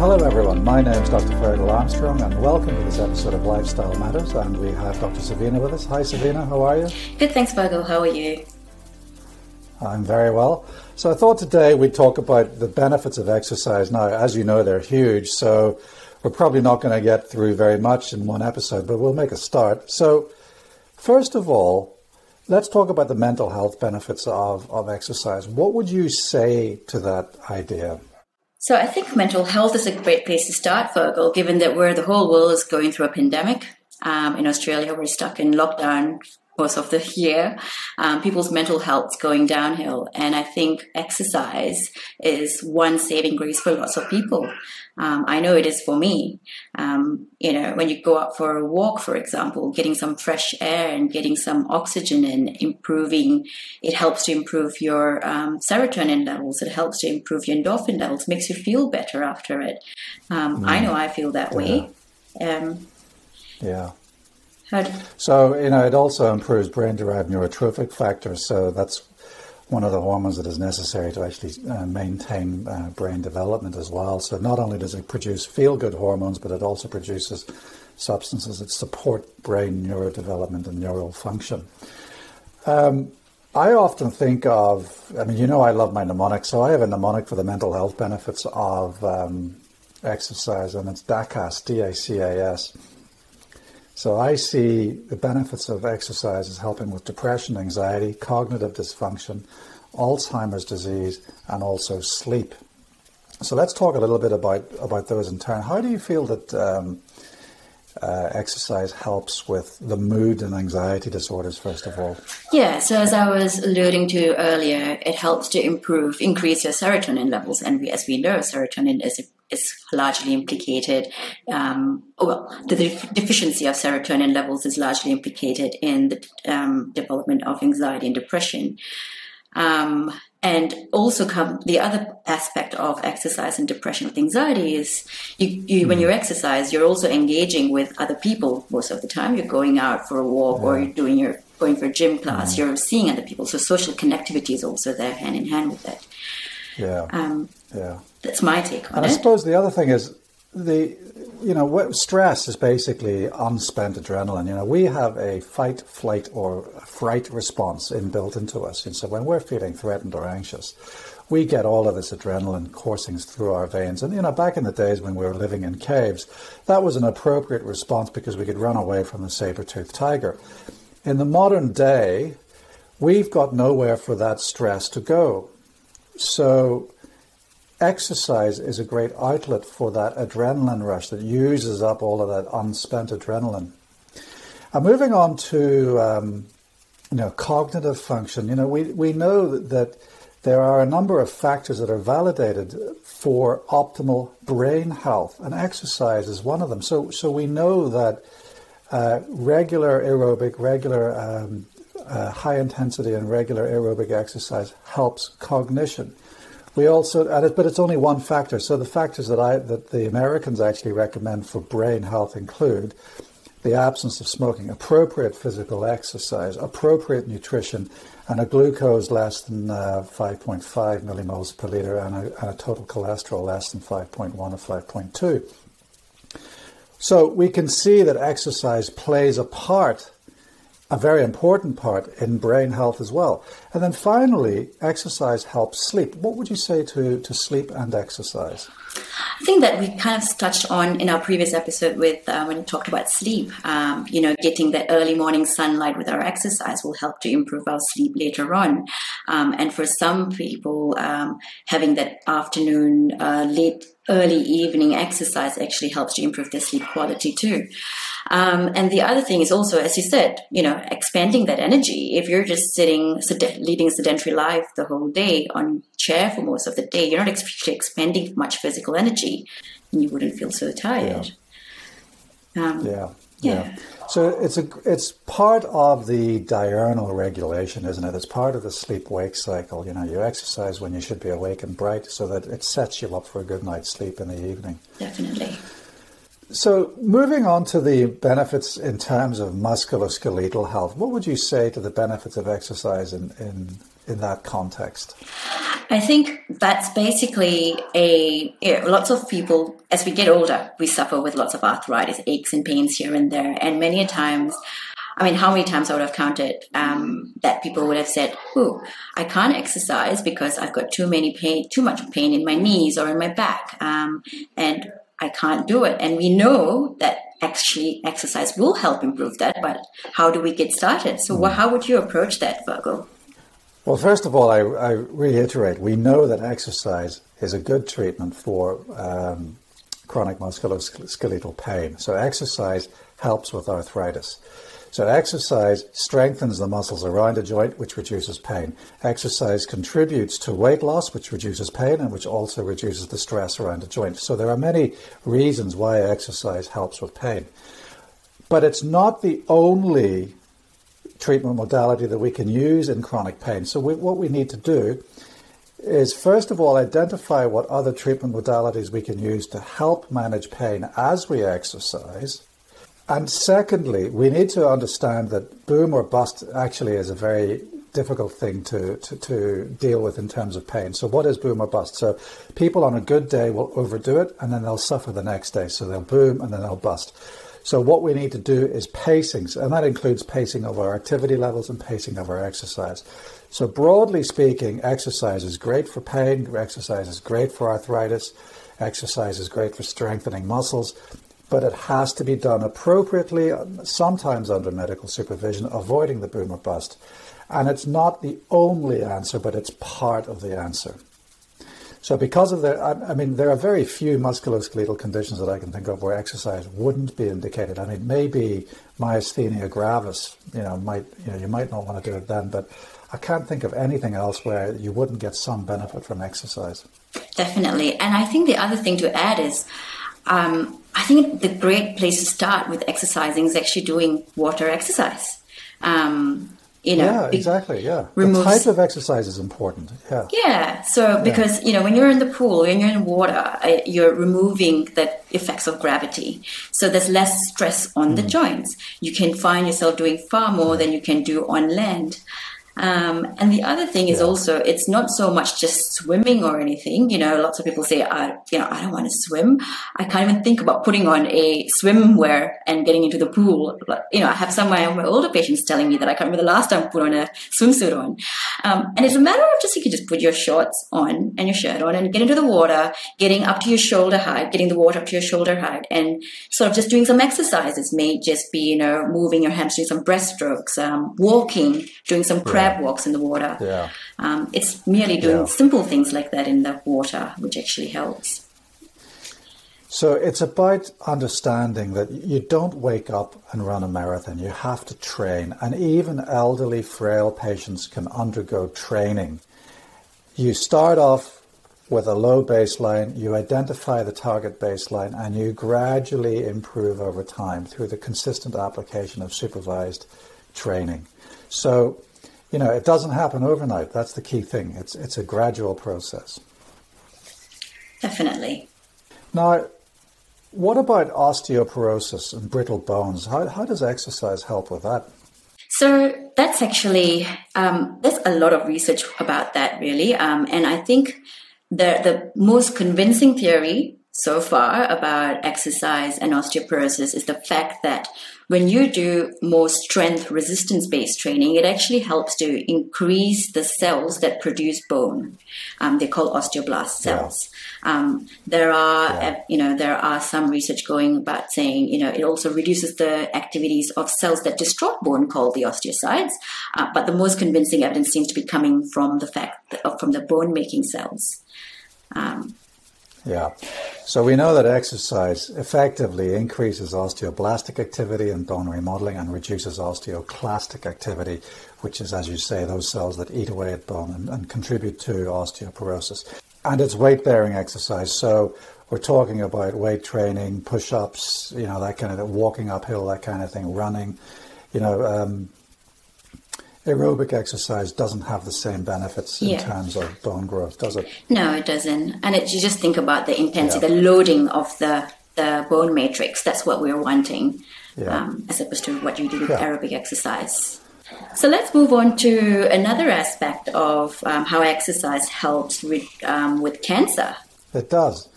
Hello, everyone. My name is Dr. Fergal Armstrong, and welcome to this episode of Lifestyle Matters. And we have Dr. Savina with us. Hi, Savina. How are you? Good, thanks, Fergal. How are you? I'm very well. So I thought today we'd talk about the benefits of exercise. Now, as you know, they're huge, so we're probably not going to get through very much in one episode, but we'll make a start. So, first of all, let's talk about the mental health benefits of, of exercise. What would you say to that idea? So I think mental health is a great place to start, Fergal, given that we're the whole world is going through a pandemic. Um, in Australia, we're stuck in lockdown most of the year. Um, people's mental health's going downhill, and I think exercise is one saving grace for lots of people. Um, I know it is for me. Um, you know, when you go out for a walk, for example, getting some fresh air and getting some oxygen and improving, it helps to improve your um, serotonin levels. It helps to improve your endorphin levels, makes you feel better after it. Mm. I know I feel that way. Um, yeah. So, you know, it also improves brain derived neurotrophic factors. So, that's one of the hormones that is necessary to actually uh, maintain uh, brain development as well. So not only does it produce feel-good hormones, but it also produces substances that support brain neurodevelopment and neural function. Um, I often think of, I mean, you know, I love my mnemonic, so I have a mnemonic for the mental health benefits of um, exercise, and it's DACAS, D-A-C-A-S. So I see the benefits of exercise as helping with depression, anxiety, cognitive dysfunction, Alzheimer's disease, and also sleep. So let's talk a little bit about, about those in turn. How do you feel that um, uh, exercise helps with the mood and anxiety disorders, first of all? Yeah, so as I was alluding to earlier, it helps to improve, increase your serotonin levels. And we, as we know, serotonin is is largely implicated. Um, well, the deficiency of serotonin levels is largely implicated in the um, development of anxiety and depression. Um, and also come the other aspect of exercise and depression with anxiety is you, you, when you mm-hmm. exercise you're also engaging with other people most of the time you're going out for a walk yeah. or you're doing your going for a gym class mm. you're seeing other people so social connectivity is also there hand in hand with that yeah um, yeah that's my take on and it. I suppose the other thing is the you know stress is basically unspent adrenaline. You know we have a fight, flight, or fright response inbuilt into us, and so when we're feeling threatened or anxious, we get all of this adrenaline coursing through our veins. And you know back in the days when we were living in caves, that was an appropriate response because we could run away from the saber-toothed tiger. In the modern day, we've got nowhere for that stress to go. So exercise is a great outlet for that adrenaline rush that uses up all of that unspent adrenaline. And moving on to um, you know cognitive function, you know we we know that, that there are a number of factors that are validated for optimal brain health, and exercise is one of them. So so we know that uh, regular aerobic, regular um, uh, high intensity and regular aerobic exercise helps cognition. We also, but it's only one factor. So the factors that I that the Americans actually recommend for brain health include the absence of smoking, appropriate physical exercise, appropriate nutrition, and a glucose less than uh, 5.5 millimoles per liter, and a, and a total cholesterol less than 5.1 or 5.2. So we can see that exercise plays a part a very important part in brain health as well. And then finally, exercise helps sleep. What would you say to, to sleep and exercise? I think that we kind of touched on in our previous episode with uh, when we talked about sleep. Um, you know, getting that early morning sunlight with our exercise will help to improve our sleep later on. Um, and for some people, um, having that afternoon, uh, late, early evening exercise actually helps to improve their sleep quality too. Um, and the other thing is also, as you said, you know, expanding that energy. If you're just sitting, leading a sedentary life the whole day on chair for most of the day, you're not actually expending much physical energy, and you wouldn't feel so tired. Yeah. Um, yeah. Yeah. yeah. So it's a it's part of the diurnal regulation, isn't it? It's part of the sleep-wake cycle. You know, you exercise when you should be awake and bright, so that it sets you up for a good night's sleep in the evening. Definitely. So, moving on to the benefits in terms of musculoskeletal health, what would you say to the benefits of exercise in, in, in that context? I think that's basically a you know, lots of people as we get older, we suffer with lots of arthritis, aches and pains here and there, and many a times. I mean, how many times I would have counted um, that people would have said, "Oh, I can't exercise because I've got too many pain, too much pain in my knees or in my back, um, and I can't do it." And we know that actually exercise will help improve that, but how do we get started? So, how would you approach that, Fergal? Well, first of all, I, I, reiterate we know that exercise is a good treatment for um, chronic musculoskeletal pain. So, exercise helps with arthritis. So, exercise strengthens the muscles around a joint, which reduces pain. Exercise contributes to weight loss, which reduces pain and which also reduces the stress around a joint. So, there are many reasons why exercise helps with pain. But it's not the only treatment modality that we can use in chronic pain. So, we, what we need to do is first of all identify what other treatment modalities we can use to help manage pain as we exercise. And secondly, we need to understand that boom or bust actually is a very difficult thing to, to, to, deal with in terms of pain. So, what is boom or bust? So, people on a good day will overdo it and then they'll suffer the next day. So, they'll boom and then they'll bust. So what we need to do is pacings, and that includes pacing of our activity levels and pacing of our exercise. So broadly speaking, exercise is great for pain, exercise is great for arthritis, exercise is great for strengthening muscles, but it has to be done appropriately, sometimes under medical supervision, avoiding the boom or bust. And it's not the only answer, but it's part of the answer. So because of the, I, I, mean, there are very few musculoskeletal conditions that I can think of where exercise wouldn't be indicated. I mean, maybe myasthenia gravis, you know, might, you know, you might not want to do it then, but I can't think of anything else where you wouldn't get some benefit from exercise. Definitely. And I think the other thing to add is, um, I think the great place to start with exercising is actually doing water exercise. Um, you know yeah exactly yeah removes, the type of exercise is important yeah yeah so because yeah. you know when you're in the pool when you're in water uh, you're removing the effects of gravity so there's less stress on mm. the joints you can find yourself doing far more mm. than you can do on land um, and the other thing is yeah. also, it's not so much just swimming or anything. You know, lots of people say, I, you know, I don't want to swim. I can't even think about putting on a swimwear and getting into the pool. But, you know, I have some of my, older patients telling me that I can't remember the last time I put on a swimsuit on. Um, and it's a matter of just, you can just put your shorts on and your shirt on and get into the water, getting up to your shoulder height, getting the water up to your shoulder height and sort of just doing some exercises may just be, you know, moving your hamstrings, some breaststrokes, um, walking, doing some crab crab walks in the water. Yeah. Um, it's merely doing yeah. simple things like that in the water, which actually helps. So it's about understanding that you don't wake up and run a marathon. You have to train. And even elderly, frail patients can undergo training. You start off with a low baseline, you identify the target baseline, and you gradually improve over time through the consistent application of supervised training. So you know, it doesn't happen overnight. That's the key thing. It's it's a gradual process. Definitely. Now, what about osteoporosis and brittle bones? How, how does exercise help with that? So that's actually um, there's a lot of research about that really, um, and I think the the most convincing theory so far about exercise and osteoporosis is the fact that when you do more strength resistance based training, it actually helps to increase the cells that produce bone. Um, they're called osteoblast cells. Yeah. Um, there are, yeah. uh, you know, there are some research going about saying, you know, it also reduces the activities of cells that destroy bone called the osteocytes. Uh, but the most convincing evidence seems to be coming from the fact that, from the bone making cells. Um, yeah. So we know that exercise effectively increases osteoblastic activity and bone remodeling and reduces osteoclastic activity, which is, as you say, those cells that eat away at bone and, and contribute to osteoporosis. And it's weight bearing exercise. So we're talking about weight training, push ups, you know, that kind of walking uphill, that kind of thing, running, you know, um, aerobic exercise doesn't have the same benefits in yeah. terms of bone growth, does it? No, it doesn't. And it, you just think about the intensity, yeah. the loading of the, the bone matrix. That's what we're wanting, yeah. um, as opposed to what you do with aerobic exercise. So let's move on to another aspect of um, how exercise helps with, um, with cancer. It does.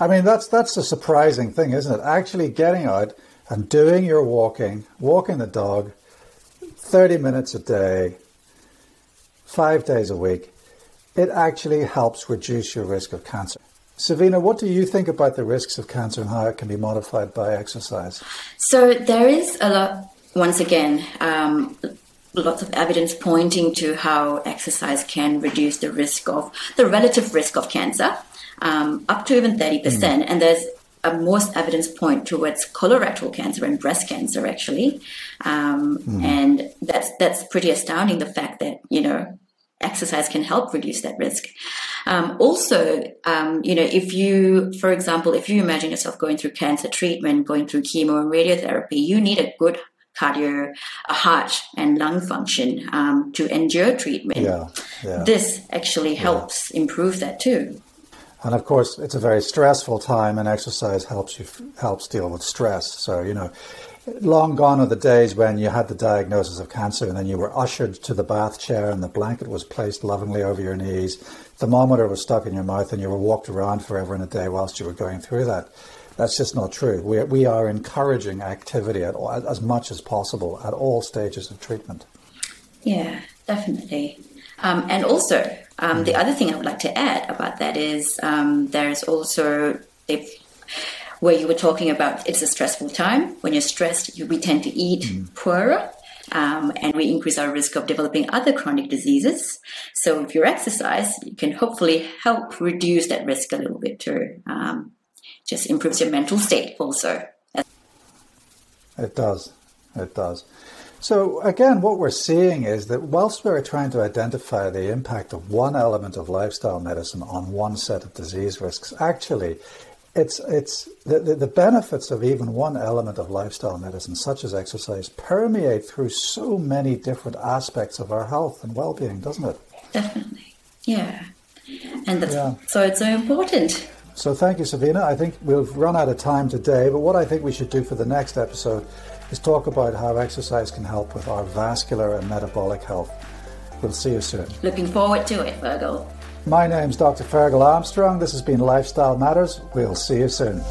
I mean, that's that's the surprising thing, isn't it? Actually getting out and doing your walking, walking the dog, 30 minutes a day, five days a week, it actually helps reduce your risk of cancer. Savina, what do you think about the risks of cancer and how it can be modified by exercise? So there is a lot, once again, um, lots of evidence pointing to how exercise can reduce the risk of the relative risk of cancer um, up to even 30%. Mm. And there's a most evidence point towards colorectal cancer and breast cancer, actually. Um, mm. And that's, that's pretty astounding, the fact that, you know, exercise can help reduce that risk. Um, also, um, you know, if you, for example, if you imagine yourself going through cancer treatment, going through chemo and radiotherapy, you need a good cardio, a heart and lung function um, to endure treatment. Yeah, yeah. This actually helps yeah. improve that too. And of course, it's a very stressful time, and exercise helps you helps deal with stress. So you know, long gone are the days when you had the diagnosis of cancer and then you were ushered to the bath chair and the blanket was placed lovingly over your knees, thermometer was stuck in your mouth, and you were walked around forever and a day whilst you were going through that. That's just not true. We, we are encouraging activity at as much as possible at all stages of treatment. Yeah, definitely. Um, and also, um, the mm. other thing I would like to add about that is um, there's also if where you were talking about it's a stressful time. When you're stressed, you, we tend to eat mm. poorer. Um, and we increase our risk of developing other chronic diseases. So, if you exercise, you can hopefully help reduce that risk a little bit too. Um, just improves your mental state also. It does. It does. So again, what we're seeing is that whilst we're trying to identify the impact of one element of lifestyle medicine on one set of disease risks, actually, it's it's the, the, the, benefits of even one element of lifestyle medicine, such as exercise, permeate through so many different aspects of our health and well-being, doesn't it? Definitely, yeah. And yeah. so it's so important. So thank you, Savina. I think we've run out of time today, but what I think we should do for the next episode is talk about how exercise can help with our vascular and metabolic health. We'll see you soon. Looking forward to it, Fergal. My name's Dr. Fergal Armstrong. This has been Lifestyle Matters. We'll see you soon.